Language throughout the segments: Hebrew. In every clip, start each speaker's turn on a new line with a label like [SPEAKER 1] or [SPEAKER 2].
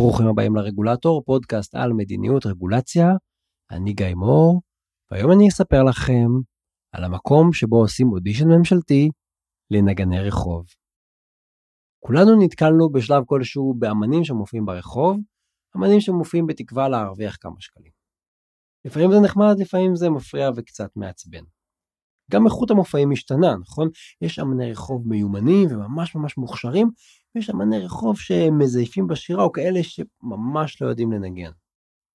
[SPEAKER 1] ברוכים הבאים לרגולטור, פודקאסט על מדיניות רגולציה. אני גיא מור, והיום אני אספר לכם על המקום שבו עושים אודישן ממשלתי לנגני רחוב. כולנו נתקלנו בשלב כלשהו באמנים שמופיעים ברחוב, אמנים שמופיעים בתקווה להרוויח כמה שקלים. לפעמים זה נחמד, לפעמים זה מפריע וקצת מעצבן. גם איכות המופעים משתנה, נכון? יש אמני רחוב מיומנים וממש ממש מוכשרים, ויש אמני רחוב שמזייפים בשירה או כאלה שממש לא יודעים לנגן.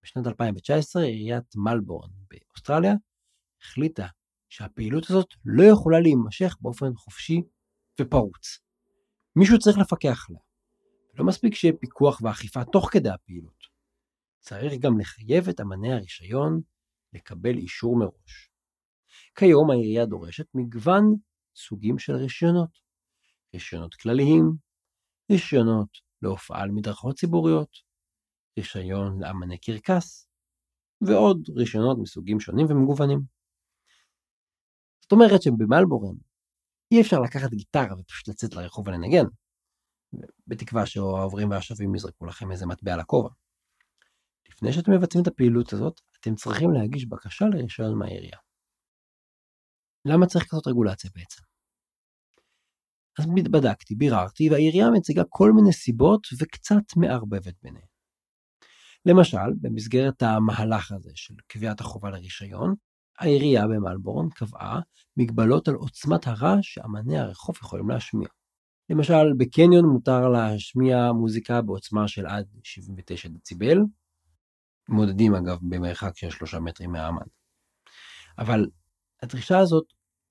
[SPEAKER 1] בשנת 2019 עיריית מלבורן באוסטרליה החליטה שהפעילות הזאת לא יכולה להימשך באופן חופשי ופרוץ. מישהו צריך לפקח עליה. לא מספיק שיהיה פיקוח ואכיפה תוך כדי הפעילות. צריך גם לחייב את אמני הרישיון לקבל אישור מראש. כיום העירייה דורשת מגוון סוגים של רישיונות. רישיונות כלליים, רישיונות להופעה על מדרכות ציבוריות, רישיון לאמני קרקס, ועוד רישיונות מסוגים שונים ומגוונים. זאת אומרת שבמלבורן אי אפשר לקחת גיטרה ופשוט לצאת לרחוב ולנגן, בתקווה שהעוברים והשבים יזרקו לכם איזה מטבע לכובע. לפני שאתם מבצעים את הפעילות הזאת, אתם צריכים להגיש בקשה לרישיון מהעירייה. למה צריך כזאת רגולציה בעצם? אז בדקתי, ביררתי, והעירייה מציגה כל מיני סיבות וקצת מערבבת ביניהן. למשל, במסגרת המהלך הזה של קביעת החובה לרישיון, העירייה במלבורן קבעה מגבלות על עוצמת הרעש שאמני הרחוב יכולים להשמיע. למשל, בקניון מותר להשמיע מוזיקה בעוצמה של עד 79 דציבל, מודדים אגב במרחק של שלושה מטרים מהאמן. אבל הדרישה הזאת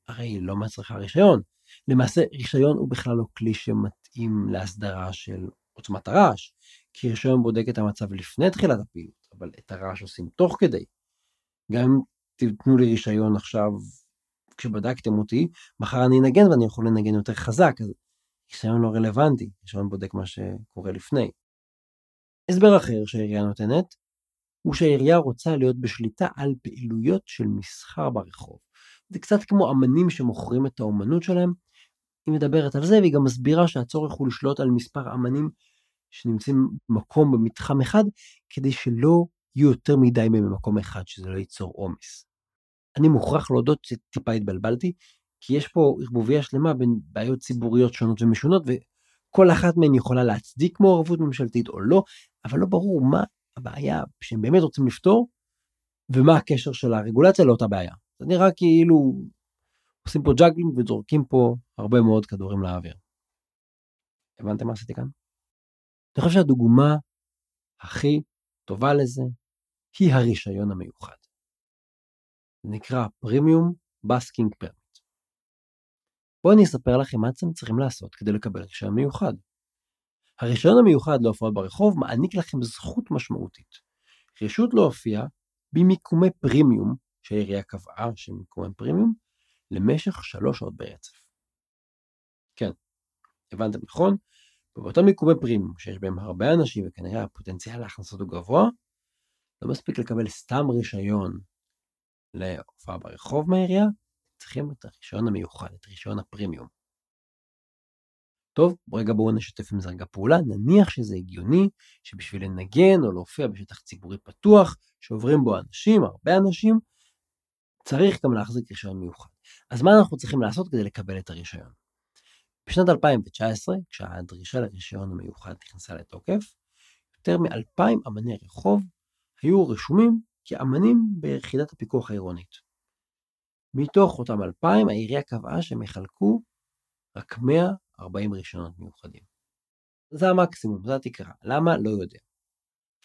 [SPEAKER 1] הרי לא מצריכה רישיון. למעשה רישיון הוא בכלל לא כלי שמתאים להסדרה של עוצמת הרעש, כי רישיון בודק את המצב לפני תחילת הפעילות, אבל את הרעש עושים תוך כדי. גם אם תיתנו לי רישיון עכשיו, כשבדקתם אותי, מחר אני אנגן ואני יכול לנגן יותר חזק, אז רישיון לא רלוונטי, רישיון בודק מה שקורה לפני. הסבר אחר שהעירייה נותנת, הוא שהעירייה רוצה להיות בשליטה על פעילויות של מסחר ברחוב. זה קצת כמו אמנים שמוכרים את האומנות שלהם. היא מדברת על זה והיא גם מסבירה שהצורך הוא לשלוט על מספר אמנים שנמצאים במקום במתחם אחד, כדי שלא יהיו יותר מדי מהם במקום אחד, שזה לא ייצור עומס. אני מוכרח להודות שטיפה התבלבלתי, כי יש פה ערבוביה שלמה בין בעיות ציבוריות שונות ומשונות, וכל אחת מהן יכולה להצדיק מעורבות ממשלתית או לא, אבל לא ברור מה הבעיה שהם באמת רוצים לפתור, ומה הקשר של הרגולציה לאותה בעיה. זה נראה כאילו עושים פה juggling וזורקים פה הרבה מאוד כדורים לאוויר. הבנתם מה עשיתי כאן? אני חושב שהדוגמה הכי טובה לזה היא הרישיון המיוחד. זה נקרא premium busking permit. בואו אני אספר לכם מה אתם צריכים לעשות כדי לקבל רישיון מיוחד. הרישיון המיוחד להופעות ברחוב מעניק לכם זכות משמעותית. רשות להופיע במיקומי פרימיום שהעירייה קבעה שהם מיקומי פרימיום למשך שלוש שעות ברצף. כן, הבנתם נכון? ובאותם מיקומי פרימיום שיש בהם הרבה אנשים וכנראה הפוטנציאל להכנסות הוא גבוה, לא מספיק לקבל סתם רישיון להופעה ברחוב מהעירייה, צריכים את הרישיון המיוחד, את רישיון הפרימיום. טוב, רגע בואו נשתף עם זה רגע פעולה, נניח שזה הגיוני שבשביל לנגן או להופיע בשטח ציבורי פתוח, שעוברים בו אנשים, הרבה אנשים, צריך גם להחזיק רישיון מיוחד. אז מה אנחנו צריכים לעשות כדי לקבל את הרישיון? בשנת 2019, כשהדרישה לרישיון המיוחד נכנסה לתוקף, יותר מ-2,000 אמני רחוב היו רשומים כאמנים ביחידת הפיקוח העירונית. מתוך אותם 2,000, העירייה קבעה שהם יחלקו רק 140 רישיונות מיוחדים. זה המקסימום, זו התקרה. למה? לא יודע.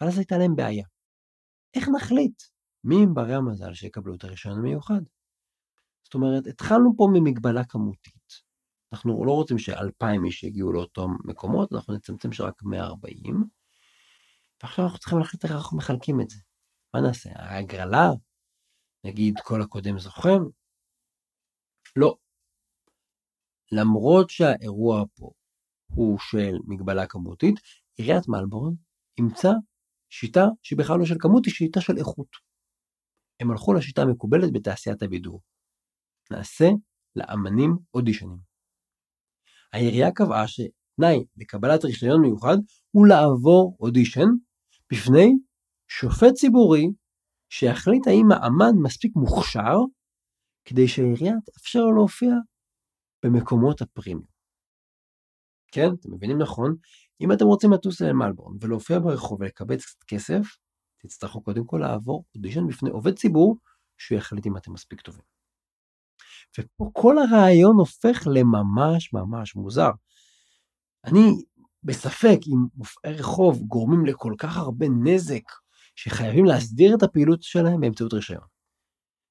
[SPEAKER 1] אבל אז הייתה להם בעיה. איך נחליט מי הם ברי המזל שיקבלו את הרישיון המיוחד? זאת אומרת, התחלנו פה ממגבלה כמותית. אנחנו לא רוצים שאלפיים איש יגיעו לאותם מקומות, אנחנו נצמצם שרק 140, ועכשיו אנחנו צריכים להחליט איך אנחנו מחלקים את זה. מה נעשה? ההגרלה? נגיד כל הקודם זוכם? לא. למרות שהאירוע פה הוא של מגבלה כמותית, עיריית מלבורן אימצה שיטה שהיא בכלל לא של כמות, היא שיטה של איכות. הם הלכו לשיטה המקובלת בתעשיית הבידור. נעשה לאמנים אודישנים. העירייה קבעה שתנאי לקבלת רישיון מיוחד הוא לעבור אודישן בפני שופט ציבורי שיחליט האם האמן מספיק מוכשר כדי שהעירייה תאפשר לו להופיע במקומות הפרימיום. כן, אתם מבינים נכון? אם אתם רוצים לטוס למלבורן ולהופיע ברחוב ולקבל קצת כסף, תצטרכו קודם כל לעבור אודישן בפני עובד ציבור שהוא יחליט אם אתם מספיק טובים. ופה כל הרעיון הופך לממש ממש מוזר. אני בספק אם מופעי רחוב גורמים לכל כך הרבה נזק שחייבים להסדיר את הפעילות שלהם באמצעות רישיון.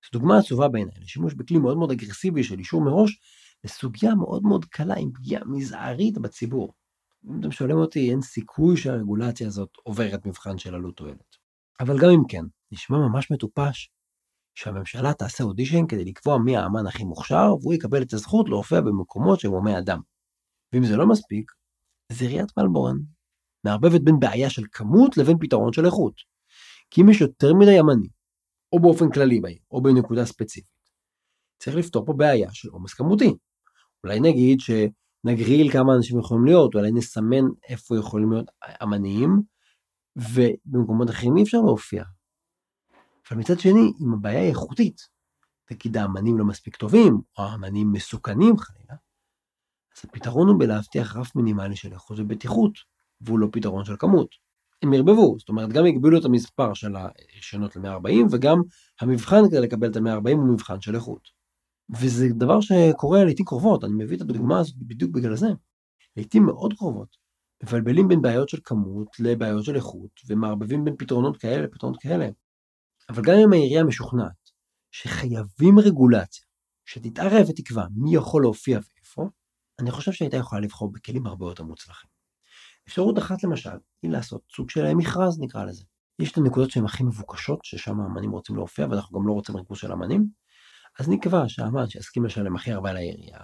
[SPEAKER 1] זו דוגמה עצובה בעיניי לשימוש בכלי מאוד מאוד אגרסיבי של אישור מראש לסוגיה מאוד מאוד קלה עם פגיעה מזערית בציבור. אם אתם שואלים אותי, אין סיכוי שהרגולציה הזאת עוברת מבחן של עלות תועלת. אבל גם אם כן, נשמע ממש מטופש שהממשלה תעשה אודישן כדי לקבוע מי האמן הכי מוכשר, והוא יקבל את הזכות להופיע במקומות שהם הומי אדם. ואם זה לא מספיק, אז עיריית מלבורן מערבבת בין בעיה של כמות לבין פתרון של איכות. כי אם יש יותר מדי אמנים, או באופן כללי בעיר, או בנקודה ספציפית, צריך לפתור פה בעיה של עומס כמותי. אולי נגיד שנגריל כמה אנשים יכולים להיות, אולי נסמן איפה יכולים להיות אמנים, ובמקומות אחרים אי אפשר להופיע. אבל מצד שני, אם הבעיה היא איכותית, נגיד האמנים לא מספיק טובים, או האמנים מסוכנים חלילה, אז הפתרון הוא בלהבטיח רף מינימלי של איכות ובטיחות, והוא לא פתרון של כמות. הם ירבבו, זאת אומרת גם יגבילו את המספר של הרישיונות ל-140 וגם המבחן כדי לקבל את ה-140 הוא מבחן של איכות. וזה דבר שקורה לעיתים קרובות, אני מביא את הדוגמה הזאת בדיוק בגלל זה. לעיתים מאוד קרובות, מבלבלים בין בעיות של כמות לבעיות של איכות, ומערבבים בין פתרונות כאלה לפתרונות כאלה. אבל גם אם העירייה משוכנעת שחייבים רגולציה שתתערב ותקבע מי יכול להופיע ואיפה, אני חושב שהייתה יכולה לבחור בכלים הרבה יותר מוצלחים. אפשרות אחת למשל היא לעשות סוג של מכרז נקרא לזה. יש את הנקודות שהן הכי מבוקשות ששם האמנים רוצים להופיע ואנחנו גם לא רוצים ריכוז של אמנים אז נקבע שהאמן שיסכים לשלם הכי הרבה לעירייה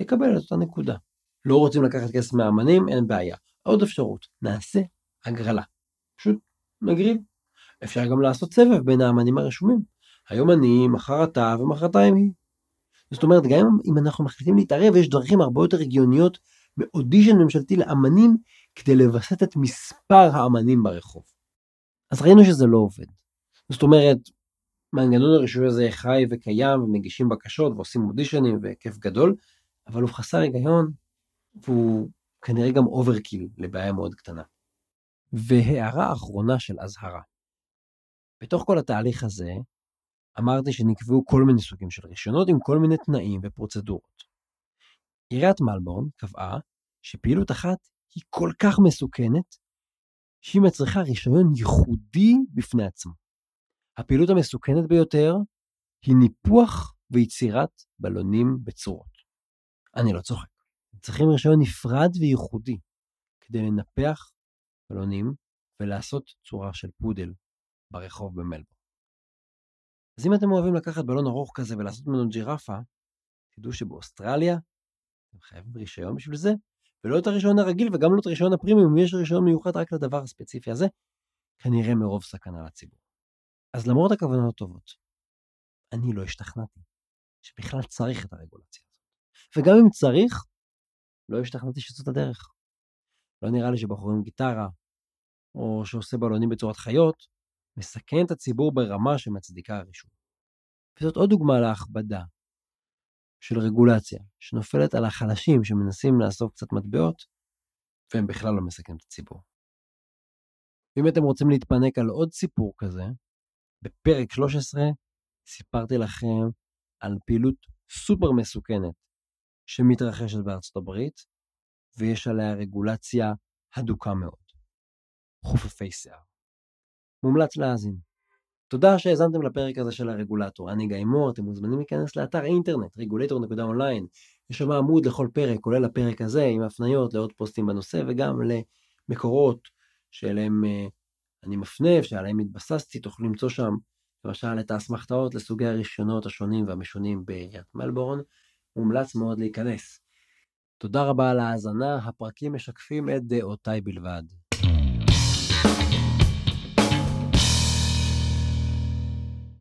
[SPEAKER 1] יקבל את אותה נקודה. לא רוצים לקחת כסף מהאמנים אין בעיה. עוד אפשרות נעשה הגרלה. פשוט נגריל. אפשר גם לעשות סבב בין האמנים הרשומים. היום אני, מחר אתה ומחרתיים היא. זאת אומרת גם אם אנחנו מחליטים להתערב יש דרכים הרבה יותר הגיוניות באודישן ממשלתי לאמנים כדי לווסת את מספר האמנים ברחוב. אז ראינו שזה לא עובד. זאת אומרת, מנגנון הרישוי הזה חי וקיים ומגישים בקשות ועושים אודישנים וכיף גדול, אבל הוא חסר היגיון והוא כנראה גם overkill לבעיה מאוד קטנה. והערה אחרונה של אזהרה. בתוך כל התהליך הזה, אמרתי שנקבעו כל מיני סוגים של רישיונות עם כל מיני תנאים ופרוצדורות. עיריית מלבורן קבעה שפעילות אחת היא כל כך מסוכנת, שהיא מצריכה רישיון ייחודי בפני עצמו. הפעילות המסוכנת ביותר היא ניפוח ויצירת בלונים בצורות. אני לא צוחק. צריכים רישיון נפרד וייחודי כדי לנפח בלונים ולעשות צורה של פודל ברחוב במלבורן. אז אם אתם אוהבים לקחת בלון ארוך כזה ולעשות ממנו ג'ירפה, תדעו שבאוסטרליה אתם חייבים רישיון בשביל זה, ולא את הרישיון הרגיל וגם לא את הרישיון הפרימיום, יש רישיון מיוחד רק לדבר הספציפי הזה, כנראה מרוב סכנה לציבור. אז למרות הכוונות הטובות, אני לא השתכנעתי שבכלל צריך את הרגולציה הזאת. וגם אם צריך, לא השתכנעתי שזאת הדרך. לא נראה לי שבחור עם גיטרה, או שעושה בלונים בצורת חיות, מסכן את הציבור ברמה שמצדיקה הרישום. וזאת עוד דוגמה להכבדה של רגולציה, שנופלת על החלשים שמנסים לאסוף קצת מטבעות, והם בכלל לא מסכנים את הציבור. ואם אתם רוצים להתפנק על עוד סיפור כזה, בפרק 13 סיפרתי לכם על פעילות סופר מסוכנת שמתרחשת בארצות הברית, ויש עליה רגולציה הדוקה מאוד. חופפי שיער. מומלץ להאזין. תודה שהאזנתם לפרק הזה של הרגולטור. אני גיא מור, אתם מוזמנים להיכנס לאתר אינטרנט, regulator.online. יש שם עמוד לכל פרק, כולל הפרק הזה, עם הפניות לעוד פוסטים בנושא, וגם למקורות שאליהם אה, אני מפנה, שעליהם התבססתי, תוכלו למצוא שם למשל את האסמכתאות לסוגי הרישיונות השונים והמשונים בעיריית מלבורן. מומלץ מאוד להיכנס. תודה רבה על ההאזנה, הפרקים משקפים את דעותיי בלבד.